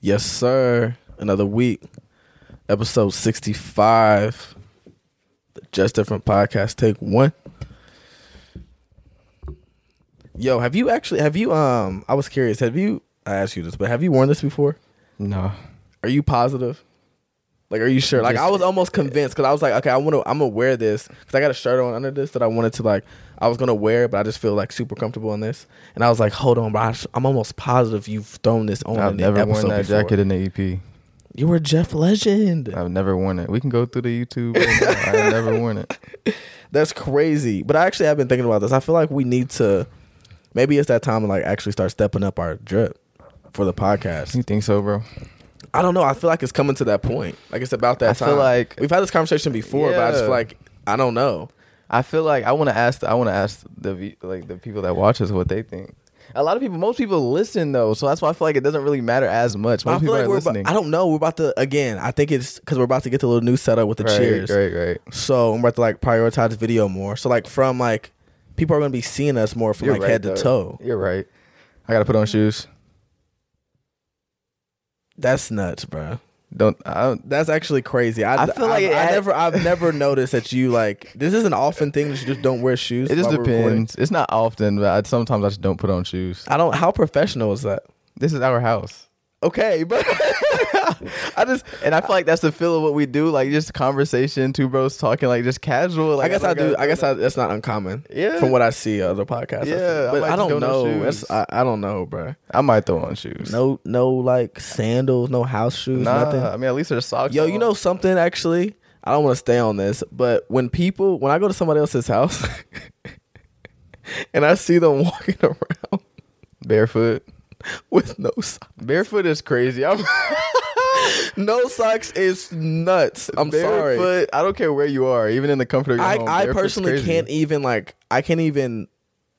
Yes, sir. Another week. Episode 65. The Just Different Podcast, take one. Yo, have you actually have you um I was curious, have you I asked you this, but have you worn this before? No. Are you positive? Like, are you sure? Like, I was almost convinced because I was like, okay, I want to, I'm gonna wear this because I got a shirt on under this that I wanted to like, I was gonna wear, but I just feel like super comfortable in this. And I was like, hold on, bro, I I'm almost positive you've thrown this on. I've in the never worn episode that before. jacket in the EP. You were Jeff Legend. I've never worn it. We can go through the YouTube. I've never worn it. That's crazy. But I actually have been thinking about this. I feel like we need to, maybe it's that time to like actually start stepping up our drip for the podcast. You think so, bro? I don't know. I feel like it's coming to that point. Like it's about that time. I time. feel like- we've had this conversation before, but I just Yeah. feel like I don't know. I feel like I want to ask. I want to ask the v- like the people that watch us what they think. A lot of people, most people listen though, so that's why I feel like it doesn't really matter as much. I Most feel people like are we're listening. about, I don't know. We're about to again. I think it's because we're about to get the little new setup with the right, cheers. right, right. So I'm about to like prioritize video more. So like from like people are gonna be seeing us more from You're like right, head to toe. You're right. I gotta put on shoes. That's nuts, bro. Don't. I That's actually crazy. I, I feel like I, I never I've never noticed that you like this is an often thing that you just don't wear shoes. it just while we're recording. depends. It's not often, but I, sometimes I just don't put on shoes. I don't. How professional is that? This is our house. Okay, but I just And I feel like that's the feel of what we do, like just conversation, two bros talking, like just casual. Like I guess I oh like do. I guess I, that's not uncommon. Yeah. From what I see other podcasts. I Yeah. I but I don't know. That's, I, I don't know, bro. I might throw on shoes. No, no, like sandals, no house shoes, nah. nothing. I mean, at least there's socks. Yo, on. you know something? Actually, I don't want to stay on this, but when people, when I go to somebody else's house, and I see them walking around barefoot. with no socks, Barefoot is crazy. I'm no socks is nuts. I'm sorry. barefoot. I don't care where you are, even in the comfort of your I, home. I personally can't even like I can't even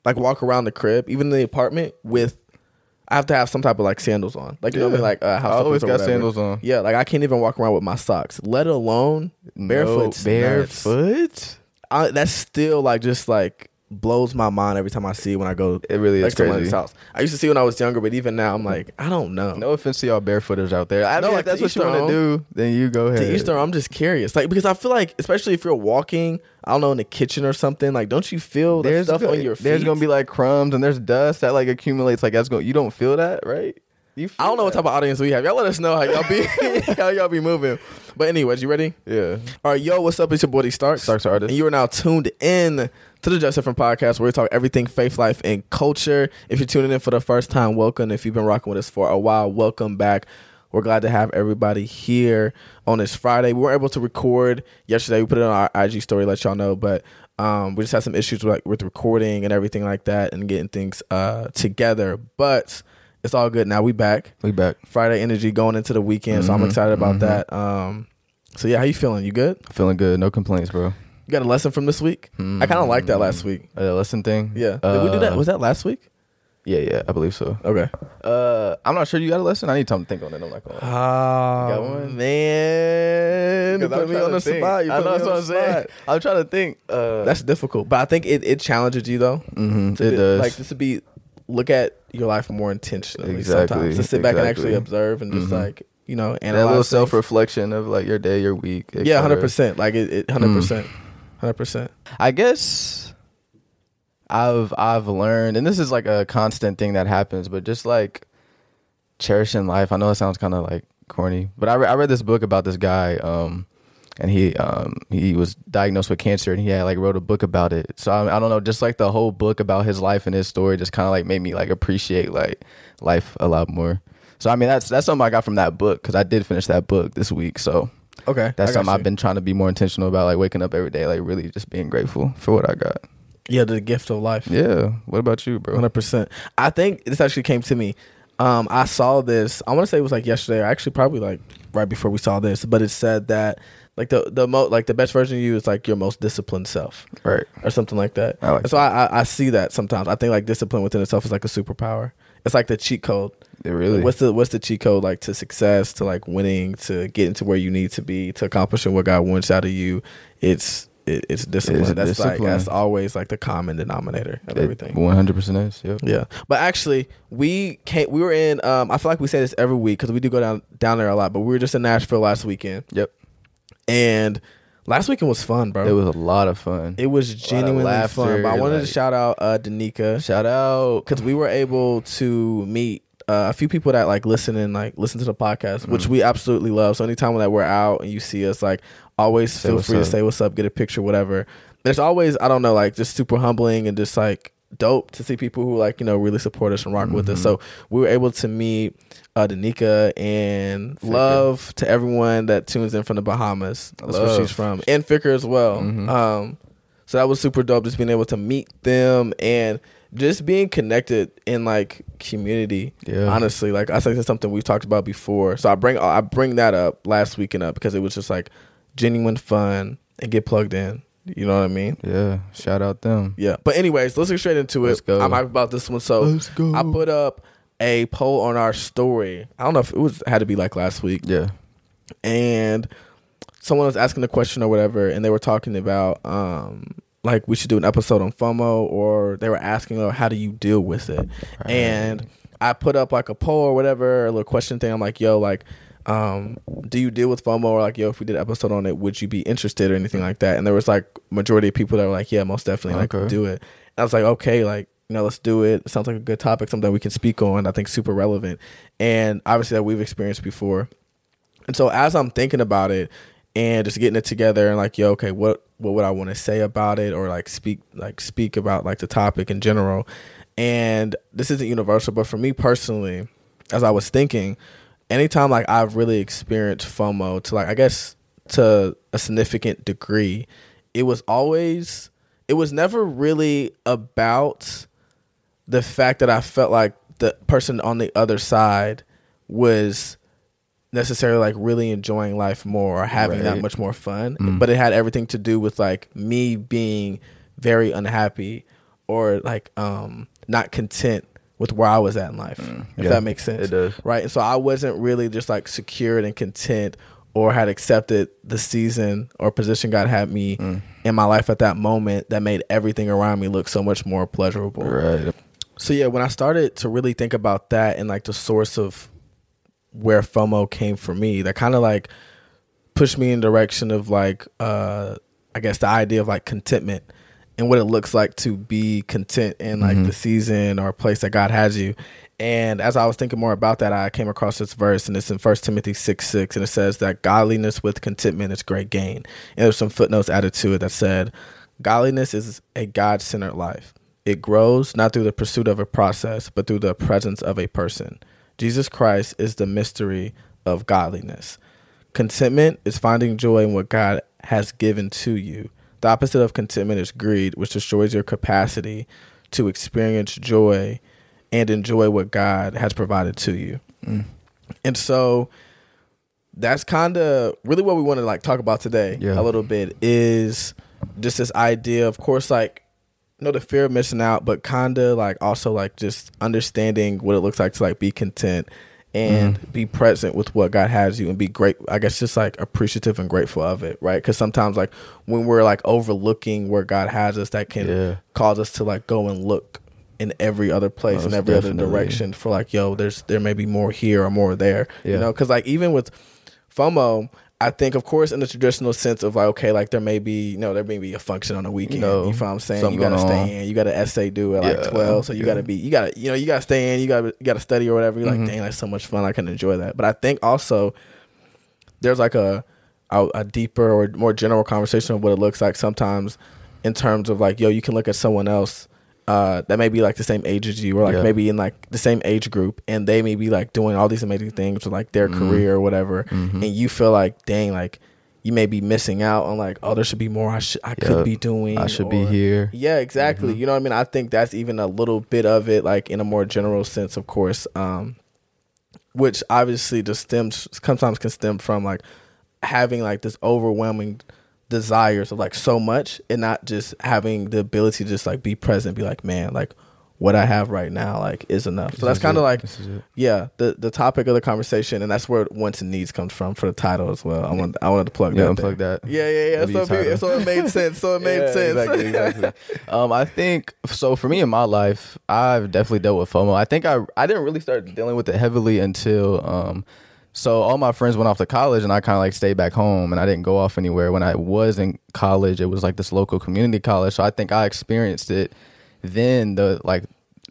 like walk around the crib, even in the apartment with. I have to have some type of like sandals on, like you know what I mean, like uh, house I always got sandals on. Yeah, like I can't even walk around with my socks, let alone barefoot. No, barefoot. I, that's still like just like blows my mind every time I see it when I go It really is like crazy. house. I used to see when I was younger, but even now I'm like I don't know. No offense to y'all barefooters out there. I No, mean, like, if that's what you want to do, then you go ahead. to each their. I'm just curious, like because I feel like especially if you're walking, I don't know in the kitchen or something, like don't you feel the there's stuff go- on your feet? There's gonna be like crumbs and there's dust that like accumulates. Like that's going. You don't feel that, right? You. I don't know what type of audience we have. Y'all let us know how y'all be how y'all be moving. But anyways, you ready? Yeah. All right, yo, what's up? It's your boy D Starks. Starks Artist. And you are now tuned in to the Just Different Podcast where we talk everything faith, life, and culture. If you're tuning in for the first time, welcome. If you've been rocking with us for a while, welcome back. We're glad to have everybody here on this Friday. We weren't able to record yesterday. We put it on our IG story, let y'all know, but um, we just had some issues with, with recording and everything like that and getting things uh, together. But it's all good now. We back. We back. Friday energy going into the weekend, so I'm Mhm, excited about mhm. that. Um, so yeah, how you feeling? You good? Feeling good. No complaints, bro. You got a lesson from this week? I kind of like that last week. Uh, lesson thing. Yeah. Did we do that? Uh, Was that last week? Yeah, yeah. I believe so. Okay. Uh, I'm not sure you got a lesson. I need time to think on it. I'm not gonna. Oh, got one? man. You put I'm me trying on to the think. spot. You I put know me that's on what the I'm saying. spot. I'm trying to think. Uh, That's difficult, but I think it, it challenges you though. mhm, To it be- does. Like just to be look at your life more intentionally. Exactly, Sometimes to sit back and exactly. actually observe and just Mhm. like you know that analyze little things. self reflection of like your day, your week. et Yeah, cetera. hundred percent. Like it, Mm. hundred percent, hundred percent. I guess I've I've learned, and this is like a constant thing that happens, but just like cherishing life. I know it sounds kind of like corny, but I, re- I read this book about this guy, um, and he um he was diagnosed with cancer, and he had like wrote a book about it. So I, I don't know, just like the whole book about his life and his story, just kind of like made me like appreciate like life a lot more. So I mean, that's that's something I got from that book because I did finish that book this week. So Okay, that's something you. I've been trying to be more intentional about, like waking up every day, like really just being grateful for what I got. Yeah, the gift of life. Yeah. What about you, bro? Hundred percent. I think this actually came to me. Um, I saw this. I want to say it was like yesterday, or actually probably like right before we saw this. But it said that like the the mo like the best version of you is like your most disciplined self, Right. or something like that. I like And so I, I I see that sometimes. I think like discipline within itself is like a superpower. It's like the cheat code. It really. What's the what's the cheat code like to success, to like winning, to getting to where you need to be, to accomplishing what God wants out of you? It's it, it's discipline. It's that's like that's always like the common denominator of everything. One hundred percent is. Yep. Yeah, but actually, we came. We were in. Um, I feel like we say this every week because we do go down down there a lot. But we were just in Nashville last weekend, Yep. and last weekend was fun, bro. It was a lot of fun. It was genuinely laughter, fun. But I wanted to shout out uh, Danica Shout out. because we were able to meet uh, a few people that like listen and like listen to the podcast, which Mm-hmm. we absolutely love. So anytime that we're out and you see us, like always Say feel free to say what's up, get a picture, whatever. There's always I don't know, like just super humbling and just like dope to see people who like you know really support us and rock with us. Mm-hmm. So we were able to meet uh, Danica and Ficker. love to everyone that tunes in from the Bahamas. That's where she's from, and Ficker as well. Mhm. Um, so that was super dope, just being able to meet them and just being connected in like community. Yeah. Honestly, like I think it's something we've talked about before. So I bring I bring that up last weekend up because it was just like genuine fun and get plugged in. You know what I mean? Yeah. Shout out them. Yeah. But anyways, let's get straight into it. Let's go. I'm hyped about this one. So Let's go. I put up a poll on our story. I don't know if it was had to be like last week Yeah. and someone was asking the question or whatever, and they were talking about um like we should do an episode on FOMO, or they were asking, oh, how do you deal with it? And I put up like a poll or whatever, a little question thing. I'm like, yo, like, um, do you deal with FOMO or like, yo, if we did an episode on it, would you be interested or anything like that? And there was like majority of people that were like, yeah, most definitely, like, Okay. do it. And I was like, okay, like. You know, let's do it. It sounds like a good topic, something that we can speak on. I think super relevant, and obviously that we've experienced before. And so as I'm thinking about it and just getting it together and like, yo, okay, what what would I want to say about it or like speak like speak about like the topic in general. And this isn't universal, but for me personally, as I was thinking, anytime like I've really experienced FOMO to like I guess to a significant degree, it was always it was never really about the fact that I felt like the person on the other side was necessarily like really enjoying life more or having that much more fun Mm. but it had everything to do with like me being very unhappy or like um not content with where I was at in life if Mm. Yeah, that makes sense It does. right? And so I wasn't really just like secured and content or had accepted the season or position God had me Mm. in my life at that moment that made everything around me look so much more pleasurable. Right. So yeah, when I started to really think about that and like the source of where FOMO came for me, that kind of like pushed me in the direction of like uh I guess the idea of like contentment and what it looks like to be content in like Mhm. the season or place that God has you. And as I was thinking more about that, I came across this verse and it's in First Timothy 6 6, and it says that godliness with contentment is great gain. And there's some footnotes added to it that said, Godliness is a God centered life. It grows not through the pursuit of a process, but through the presence of a person. Jesus Christ is the mystery of godliness. Contentment is finding joy in what God has given to you. The opposite of contentment is greed, which destroys your capacity to experience joy and enjoy what God has provided to you. Mm. And so that's kind of really what we want to like talk about today Yeah. a little bit is just this idea of course like know the fear of missing out but kind of like also like just understanding what it looks like to like be content and Mm. be present with what God has you and be great I guess just like appreciative and grateful of it right cuz sometimes like when we're like overlooking where God has us that can Yeah. cause us to like go and look in every other place in Most every other direction for like yo there's there may be more here or more there you know because like even with FOMO I think of course in the traditional sense of like okay like there may be you know there may be a function on the weekend know, you know what I'm saying you gotta stay on. in you got an essay due at like 12 so you yeah. gotta be you gotta you know you gotta stay in you gotta you gotta study or whatever you're Mhm. like dang that's so much fun I can enjoy that but I think also there's like a, a a deeper or more general conversation of what it looks like sometimes in terms of like yo you can look at someone else uh, that may be like the same age as you or like Yeah. maybe in like the same age group and they may be like doing all these amazing things with like their Mhm. career or whatever Mhm. and you feel like dang like you may be missing out on like oh there should be more I should I could be doing I should be here. yeah, exactly. Mhm. You know what I mean? I think that's even a little bit of it, like in a more general sense, of course, um, which obviously just stems sometimes can stem from like having like this overwhelming desires of like so much and not just having the ability to just like be present, be like, man, like what I have right now like is enough. So This that's kind of like This is it. yeah, the the topic of the conversation, and that's where wants and needs comes from for the title as well. I want I wanted to plug Yeah, that. unplug there. that. Yeah, yeah, yeah. Lead So, title. so it made sense. So it made Yeah, sense. Exactly, exactly. um, I think so. For me in my life, I've definitely dealt with FOMO. I think I I didn't really start dealing with it heavily until um, so all my friends went off to college, and I kind of like stayed back home, and I didn't go off anywhere. When I was in college, it was like this local community college, so I think I experienced it then the like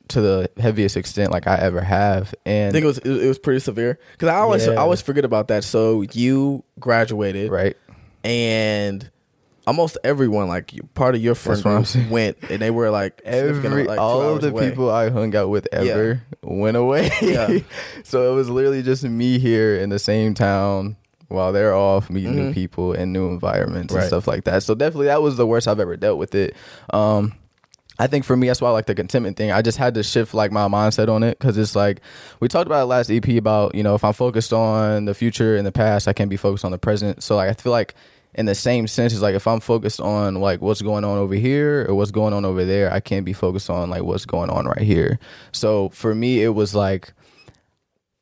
to the heaviest extent like I ever have, And I think it was it, it was pretty severe because I always Yeah. I always forget about that. So you graduated, right. and almost everyone like part of your friend That's what I'm group went, and they were like Every like, all of the away. people I hung out with ever went away. Yeah. so it was literally just me here in the same town while they're off meeting new Mhm. people and new environments Right. and stuff like that. So definitely that was the worst I've ever dealt with it. Um I think for me, that's why I like the contentment thing. I just had to shift like my mindset on it because it's like we talked about it last EP about you know if I'm focused on the future and the past, I can't be focused on the present. So like I feel like in the same sense, it's like if I'm focused on like what's going on over here or what's going on over there, I can't be focused on like what's going on right here. So for me, it was like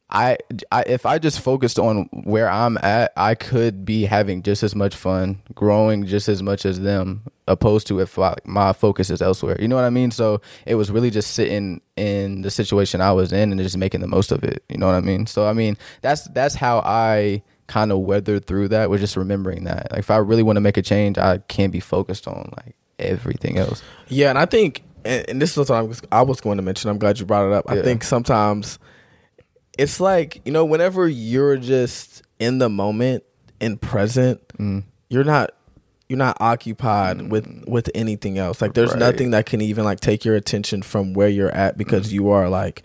I, I if I just focused on where I'm at, I could be having just as much fun, growing just as much as them, opposed to if I, my focus is elsewhere. You know what I mean? So it was really just sitting in the situation I was in and just making the most of it. You know what I mean? So I mean that's that's how I kind of weathered through that. Was just remembering that like if I really want to make a change, I can't be focused on like everything else. Yeah, and I think, and, this is what I was, I was going to mention. I'm glad you brought it up. I think sometimes it's like you know, whenever you're just in the moment and present, Mm. you're not you're not occupied with with anything else. Like there's Right. nothing that can even like take your attention from where you're at because you are like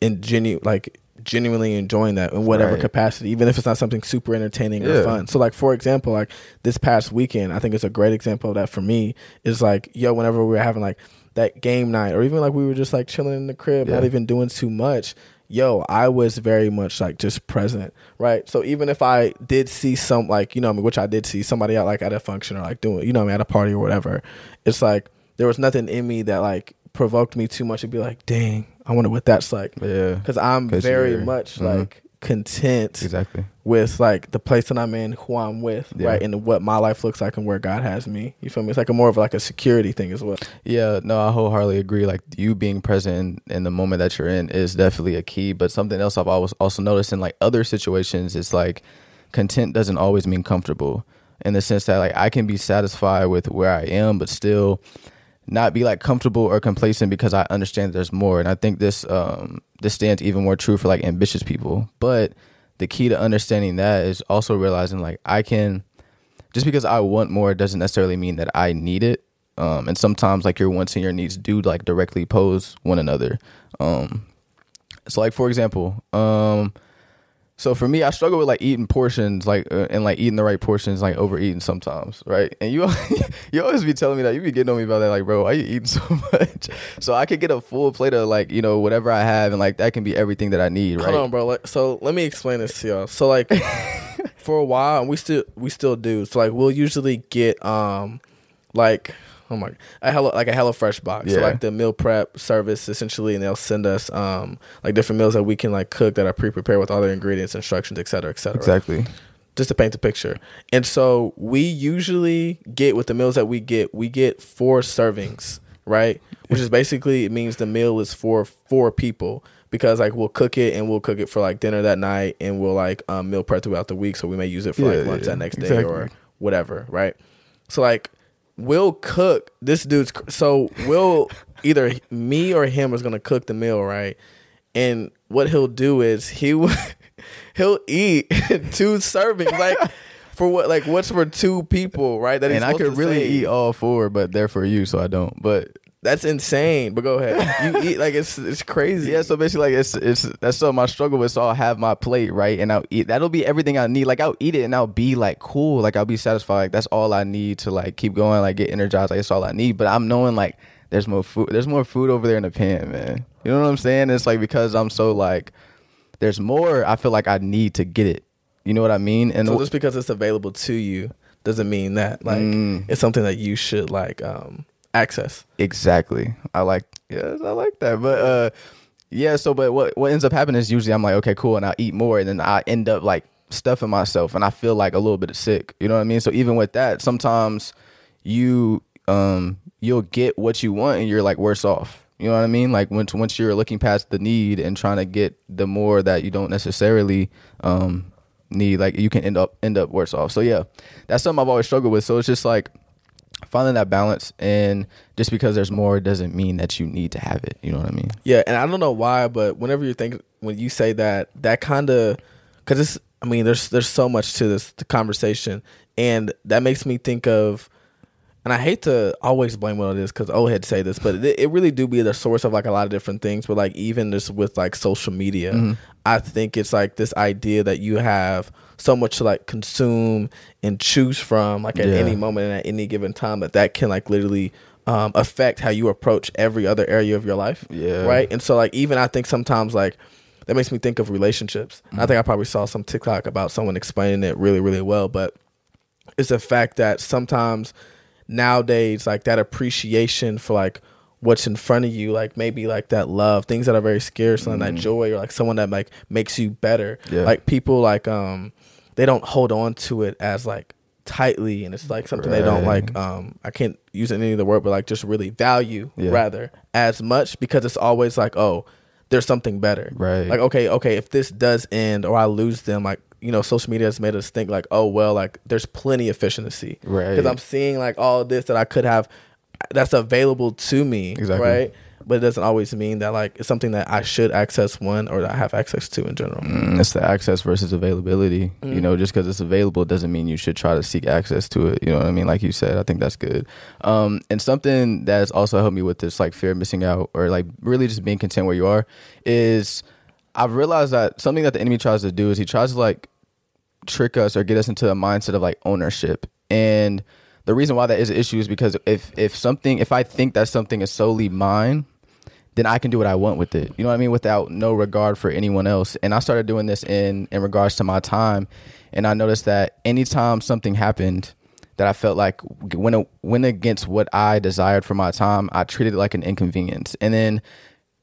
in genu like genuinely enjoying that in whatever Right. capacity, even if it's not something super entertaining or fun. So like for example, like this past weekend, I think it's a great example of that for me. Is like, yo, whenever we were having like that game night or even like we were just like chilling in the crib, not even doing too much. Yo, I was very much like just present, right? So even if I did see some like, you know, I mean, which I did see somebody out like at a function or like doing, you know, I mean, at a party or whatever, it's like there was nothing in me that like provoked me too much to be like, dang, I wonder what that's like Yeah, because I'm 'Cause very much mhm. like content exactly. with like the place that I'm in, who I'm with, Yeah. right, and what my life looks like and where God has me. You feel me? It's like a more of like a security thing as well. Yeah, no, I wholeheartedly agree. Like you being present in, in the moment that you're in is definitely a key. But something else I've always also noticed in like other situations is like content doesn't always mean comfortable in the sense that like I can be satisfied with where I am, but still not be like comfortable or complacent because I understand there's more. And I think this um this stands even more true for like ambitious people. But the key to understanding that is also realizing like I can just because I want more doesn't necessarily mean that I need it. Um, and sometimes like your wants and your needs do like directly pose one another. Um, so like for example, um, so for me, I struggle with like eating portions, like uh, and like eating the right portions, like overeating sometimes, right? And you you always be telling me that you be getting on me about that, like bro, why you eating so much? So I could get a full plate of like you know whatever I have, and like that can be everything that I need, right? Hold on, bro. Like, so let me explain this to y'all. So like for a while, and we still we still do. So like we'll usually get um like oh my a hello like a HelloFresh box. So like the meal prep service essentially, and they'll send us um like different meals that we can like cook that are pre prepared with all their ingredients, instructions, et cetera, et cetera. Exactly. just to paint the picture. And so we usually get with the meals that we get, we get four servings, right? Which is basically it means the meal is for four people because like we'll cook it and we'll cook it for like dinner that night and we'll like um, meal prep throughout the week. So we may use it for Yeah, like lunch yeah, that next day exactly. or whatever, right? So like we'll cook this dude's so we'll either me or him is gonna cook the meal, right? And what he'll do is he will he'll eat two servings like for what like what's for two people, right? That he's And I could really save. eat all four, but they're for you, so I don't. But That's insane. But go ahead. You eat like it's it's crazy. Yeah, so basically, like it's it's that's something my struggle with. So I'll have my plate right, and I'll eat. That'll be everything I need. Like I'll eat it, and I'll be like cool. Like I'll be satisfied. Like that's all I need to like keep going. Like get energized. Like it's all I need. But I'm knowing like there's more food. There's more food over there in the pan, man. You know what I'm saying? It's like because I'm so like there's more. I feel like I need to get it. You know what I mean? And So just because it's available to you doesn't mean that like Mm. it's something that you should like um access. Exactly. I like yes, I like that. But uh yeah, so but what what ends up happening is usually I'm like, okay, cool, and I eat more and then I end up like stuffing myself and I feel like a little bit sick. You know what I mean? So even with that, sometimes you um you'll get what you want and you're like worse off. You know what I mean? Like once once you're looking past the need and trying to get the more that you don't necessarily um need, like you can end up end up worse off. So yeah, that's something I've always struggled with. So it's just like finding that balance and just because there's more doesn't mean that you need to have it you know what i mean Yeah, and I don't know why, but whenever you think when you say that, that kind of because it's. I mean, there's there's so much to this conversation, and that makes me think of. And I hate to always blame what it is because old heads say this, but it, it really do be the source of like a lot of different things. But like even just with like social media, I think it's like this idea that you have so much to like consume and choose from, like at Yeah. any moment and at any given time, that that can like literally um, affect how you approach every other area of your life. Yeah. Right. And so like even I think sometimes like that makes me think of relationships. Mm-hmm. I think I probably saw some TikTok about someone explaining it really, really well, but it's the fact that sometimes nowadays like that appreciation for like what's in front of you, like maybe like that love, things that are very scarce and that joy or like someone that like makes you better. Mm-hmm. Yeah. Like people like um they don't hold on to it as like tightly and it's like something they don't like um I can't use any of the word but like just really value Yeah. rather as much because it's always like oh there's something better Right. like okay okay if this does end or I lose them like you know social media has made us think like oh well like there's plenty of efficiency Right. because I'm seeing like all this that I could have that's available to me Exactly. right? But it doesn't always mean that like it's something that I should access one or that I have access to in general. Mm, it's the access versus availability. Mm. you know just because it's available doesn't mean you should try to seek access to it. You know what i mean? Like you said i think that's good. Um and something that's also helped me with this like fear of missing out or like really just being content where you are is i've realized that something that the enemy tries to do is he tries to like trick us or get us into a mindset of like ownership. And the reason why that is an issue is because if if something if I think that something is solely mine, then I can do what I want with it. You know what I mean? Without no regard for anyone else. And I started doing this in in regards to my time. And I noticed that anytime something happened that I felt like when it went against what I desired for my time, I treated it like an inconvenience. And then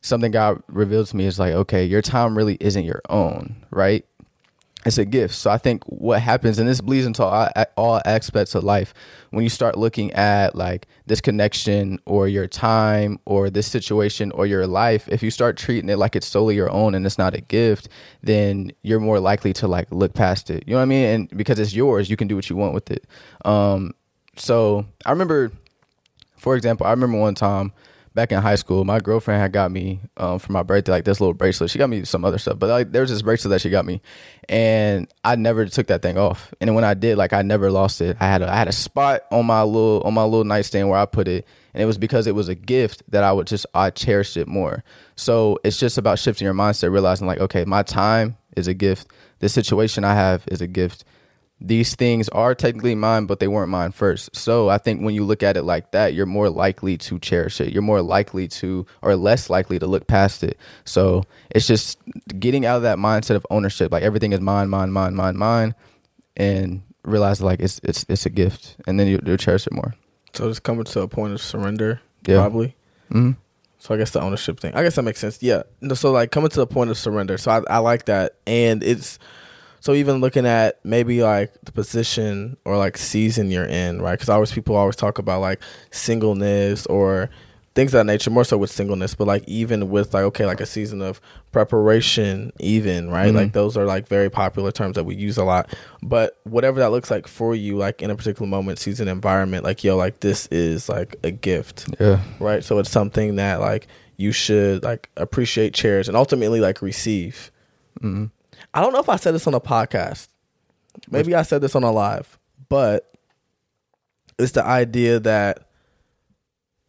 something God revealed to me is like, okay, your time really isn't your own, right? It's a gift. So I think what happens, and this bleeds into all, all aspects of life, when you start looking at like this connection or your time or this situation or your life, if you start treating it like it's solely your own and it's not a gift, then you're more likely to like look past it. You know what I mean? And because it's yours, you can do what you want with it. Um, so I remember, for example, I remember one time back in high school, my girlfriend had got me um, for my birthday like this little bracelet. She got me some other stuff, but like there was this bracelet that she got me, and I never took that thing off. And when I did, like I never lost it. I had a, I had a spot on my little on my little nightstand where I put it, and it was because it was a gift that I would just I cherished it more. So it's just about shifting your mindset, realizing like, okay, my time is a gift. This situation I have is a gift these things are technically mine, but they weren't mine first. So I think when you look at it like that, you're more likely to cherish it. You're more likely to, or less likely to look past it. So it's just getting out of that mindset of ownership. Like everything is mine, mine, mine, mine, mine, and realize like it's it's it's a gift, and then you, cherish it more. So just coming to a point of surrender, Yeah. probably. hmm So I guess the ownership thing. I guess that makes sense. Yeah. No, So like coming to the point of surrender. So I, I like that, and it's so even looking at maybe like the position or like season you're in, right? Because always people always talk about like singleness or things of that nature. More so with singleness, but like even with like okay, like a season of preparation, even right? Mhm. Like those are like very popular terms that we use a lot. But whatever that looks like for you, like in a particular moment, season, environment, like yo, like this is like a gift Yeah. right? So it's something that like you should like appreciate, cherish, and ultimately like receive. hmm I don't know if I said this on a podcast. Maybe I said this on a live, but it's the idea that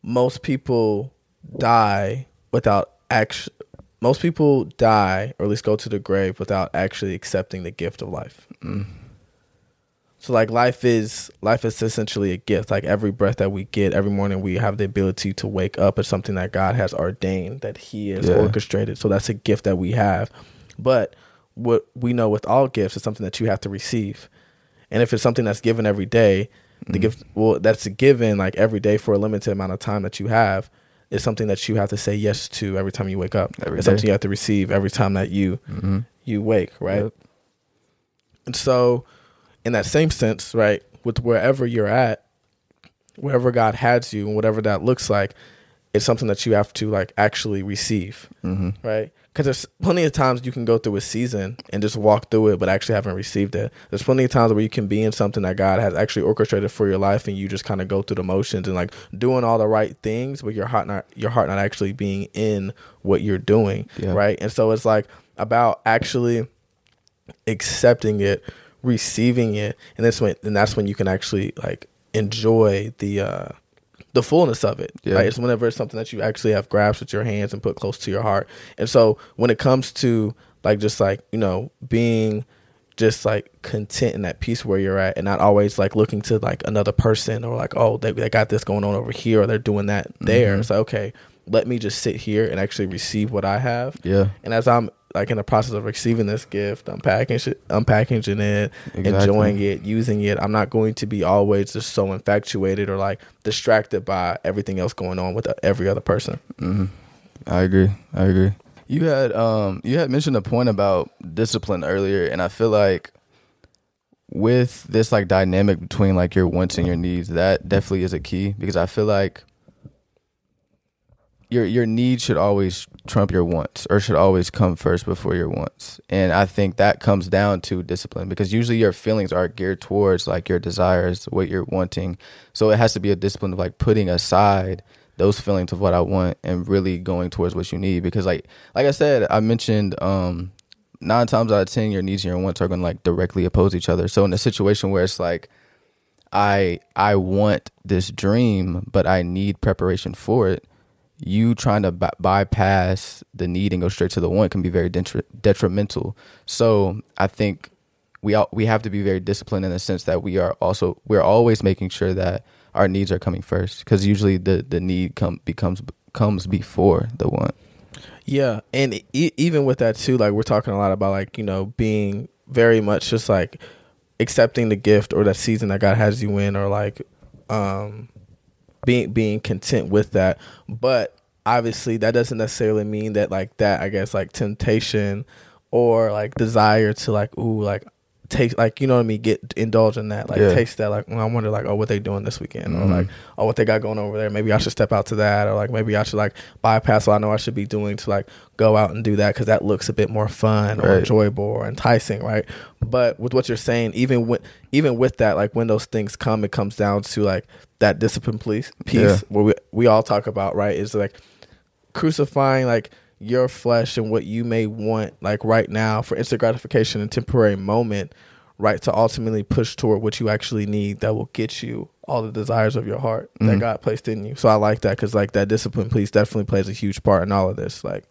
most people die without actually Most people die, or at least go to the grave, without actually accepting the gift of life. Mm. So like life is life is essentially a gift. Like every breath that we get, every morning we have the ability to wake up is something that God has ordained, that He has Yeah. orchestrated. So that's a gift that we have. But what we know with all gifts is something that you have to receive. And if it's something that's given every day, The gift, well, that's a given like every day for a limited amount of time that you have. Is something that you have to say yes to every time you wake up. Every it's day. something you have to receive every time that you Mm-hmm. you wake, right? Yep. And so, in that same sense, right, with wherever you're at, wherever God has you, and whatever that looks like, it's something that you have to like actually receive, Mm-hmm. right? Because there's plenty of times you can go through a season and just walk through it, but actually haven't received it. There's plenty of times where you can be in something that God has actually orchestrated for your life, and you just kind of go through the motions and like doing all the right things, but your heart not your heart not actually being in what you're doing, Yeah. right? And so it's like about actually accepting it, receiving it, and that's when and that's when you can actually like enjoy the uh the fullness of it. Yeah. Right? It's whenever it's something that you actually have grasped with your hands and put close to your heart. And so when it comes to like just like, you know, being just like content in that peace where you're at and not always like looking to like another person or like, oh, they, they got this going on over here or they're doing that there. Mhm. It's like, okay, let me just sit here and actually receive what I have. Yeah. And as I'm like in the process of receiving this gift, unpacking it, unpackaging it, Exactly. enjoying it, using it, I'm not going to be always just so infatuated or like distracted by everything else going on with every other person. hmm I agree. I agree. You had um you had mentioned a point about discipline earlier, and I feel like with this like dynamic between like your wants and your needs, that definitely is a key because I feel like your your needs should always trump your wants or should always come first before your wants. And I think that comes down to discipline because usually your feelings are geared towards like your desires, what you're wanting. So it has to be a discipline of like putting aside those feelings of what I want and really going towards what you need because like like I said, I mentioned um nine times out of ten your needs and your wants are gonna like directly oppose each other. So in a situation where it's like I I want this dream, but I need preparation for it. You trying to by- bypass the need and go straight to the want can be very detri- detrimental. So I think we all, we have to be very disciplined in the sense that we are also we're always making sure that our needs are coming first because usually the the need come becomes comes before the want. Yeah, and e- even with that too, like we're talking a lot about like you know being very much just like accepting the gift or that season that God has you in, or like um being being content with that. But obviously, that doesn't necessarily mean that like that. I guess like temptation or like desire to like ooh like taste like you know what I mean get indulge in that like Yeah. taste that like I wonder like oh what they doing this weekend or Mhm. like oh what they got going over there maybe I should step out to that or like maybe I should like bypass what I know I should be doing to like go out and do that because that looks a bit more fun or enjoyable or enticing right but with what you're saying even when even with that like when those things come it comes down to like that discipline piece piece Yeah. where we we all talk about right is like crucifying like your flesh and what you may want like right now for instant gratification and temporary moment right to ultimately push toward what you actually need that will get you all the desires of your heart that Mhm. god placed in you so i like that because like that discipline piece definitely plays a huge part in all of this like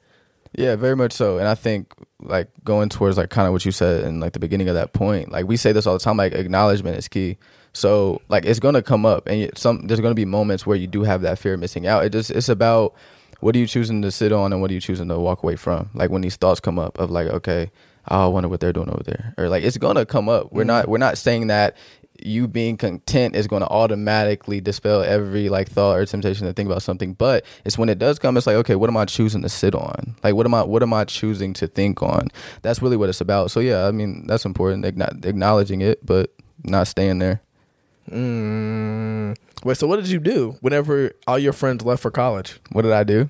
Yeah, very much so. And I think like going towards like kind of what you said in like the beginning of that point, like we say this all the time, like acknowledgement is key. So like it's gonna come up, and some there's gonna be moments where you do have that fear of missing out. It just it's about what are you choosing to sit on and what are you choosing to walk away from. Like when these thoughts come up of like, okay, I wonder what they're doing over there, or like it's gonna come up. We're not we're not saying that you being content is going to automatically dispel every like thought or temptation to think about something but it's when it does come it's like okay what am i choosing to sit on like what am i what am i choosing to think on that's really what it's about so yeah i mean that's important acknow- acknowledging it but not staying there mm. Wait so what did you do whenever all your friends left for college? What did i do?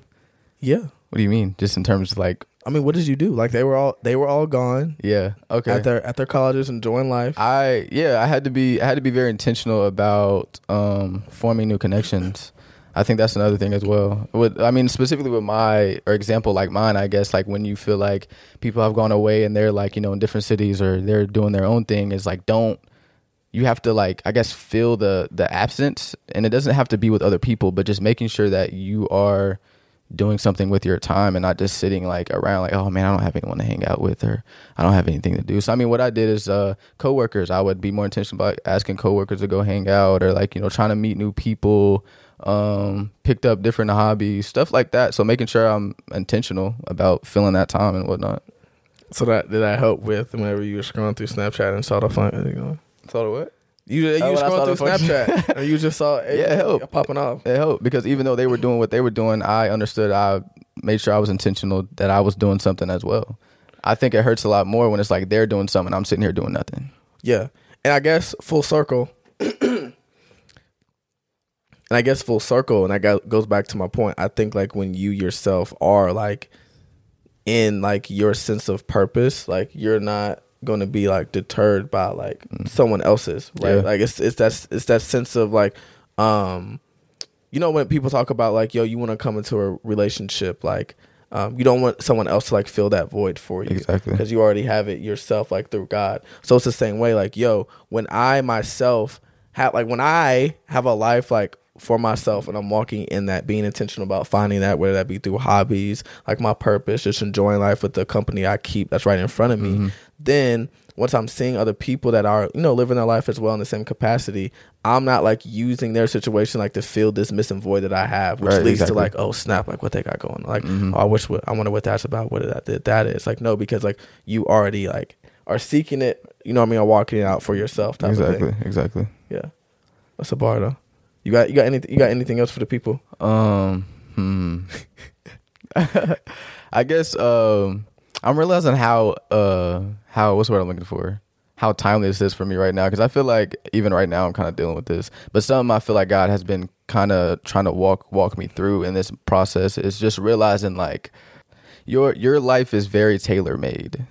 Yeah. What do you mean? Just in terms of like i mean what did you do? Like they were all they were all gone. Yeah okay. At their at their colleges enjoying life. I yeah, I had to be I had to be very intentional about um, forming new connections. I think that's another thing as well. With I mean specifically with my or example like mine, I guess like when you feel like people have gone away and they're like you know in different cities or they're doing their own thing is like don't you have to like I guess feel the the absence and it doesn't have to be with other people, but just making sure that you are doing something with your time and not just sitting like around like oh man I don't have anyone to hang out with or I don't have anything to do. So I mean what I did is uh coworkers I would be more intentional about asking coworkers to go hang out or like you know trying to meet new people um picked up different hobbies stuff like that so making sure I'm intentional about filling that time and whatnot. so that did that help with whenever you were scrolling through snapchat and saw the fun Thought of what? You you Oh, I saw scroll the through. Snapchat and you just saw it Yeah, it helped. popping off. It helped because even though they were doing what they were doing, I understood. I made sure I was intentional that I was doing something as well. I think it hurts a lot more when it's like they're doing something, I'm sitting here doing nothing. Yeah, and I guess full circle. and I guess full circle, and that go- goes back to my point. I think like when you yourself are like in like your sense of purpose, like you're not going to be like deterred by like someone else's, right? Yeah. Like it's it's that it's that sense of like, um, you know, when people talk about like, yo, you want to come into a relationship, like. Um, you don't want someone else to like fill that void for you Exactly. because you already have it yourself like through god so it's the same way like yo when i myself have like when i have a life like for myself and i'm walking in that being intentional about finding that whether that be through hobbies like my purpose just enjoying life with the company i keep that's right in front of me Mm-hmm. then once i'm seeing other people that are you know living their life as well in the same capacity i'm not like using their situation like to fill this missing void that i have which Right, leads exactly. to like oh snap like what they got going like Mhm. oh, I wish what I wonder what that's about. What that that, that is like no because like you already like are seeking it. You know what I mean? Or walking it out for yourself. Type Of Exactly, thing. exactly. Yeah, that's a bar though. You got you got anything? You got anything else for the people? Um, hmm. I guess um, I'm realizing how uh how what's word I'm looking for? How timely this is for me right now because I feel like even right now I'm kind of dealing with this, but something I feel like God has been kind of trying to walk walk me through in this process is just realizing like your your life is very tailor made.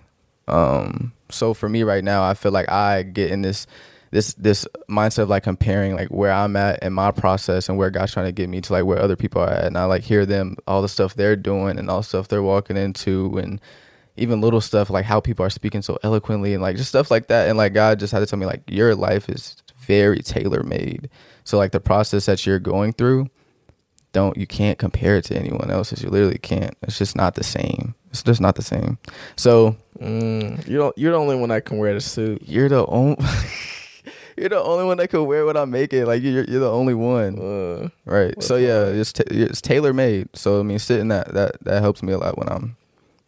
Um, so for me right now, I feel like I get in this this this mindset of like comparing like where I'm at in my process and where God's trying to get me to like where other people are at, and I like hear them all the stuff they're doing and all the stuff they're walking into, and even little stuff like how people are speaking so eloquently and like just stuff like that, and like God just had to tell me like your life is very tailor made. So like the process that you're going through, don't you can't compare it to anyone else's. You literally can't. It's just not the same. It's just not the same. So Mm, you don't. You're the only one that can wear the suit. you're the only you're the only one that could wear what I'm making. Like you're you're the only one, Uh, right? So yeah, it's ta- it's tailor made. So I mean, sitting that that that helps me a lot when I'm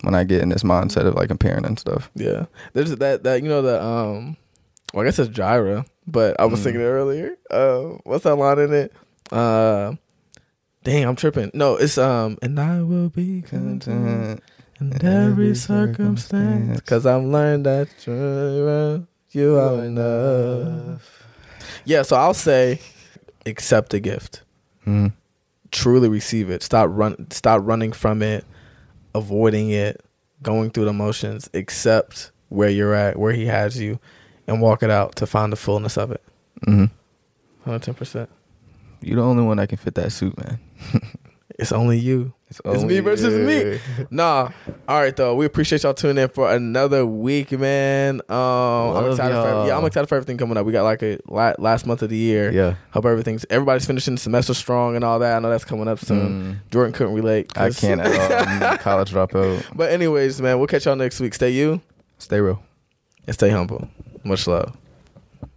when I get in this mindset of like comparing and stuff. yeah. There's that that you know the um. Well, I guess it's Gyra, but I was Mm. it earlier. Uh, what's that line in it? Uh, dang, I'm tripping. No, it's um, and I will be content. in every circumstance. Cause I've learned that you you are enough. Yeah, so I'll say accept the gift. Mm. Truly receive it. Stop run stop running from it, avoiding it, going through the motions. Accept where you're at, where he has you, and walk it out to find the fullness of it. hmm 110%. You're the only one that can fit that suit, man. It's only you. It's me versus me. Nah. All right though. We appreciate y'all tuning in for another week, man. Um I'm excited for yeah, I'm excited for everything coming up. We got like a last month of the year. Yeah. Hope everything's everybody's finishing the semester strong and all that. I know that's coming up soon. Mm. Jordan couldn't relate. I can't at all. College dropout. but anyways, man, we'll catch y'all next week. Stay you Stay real. and stay humble. Much love.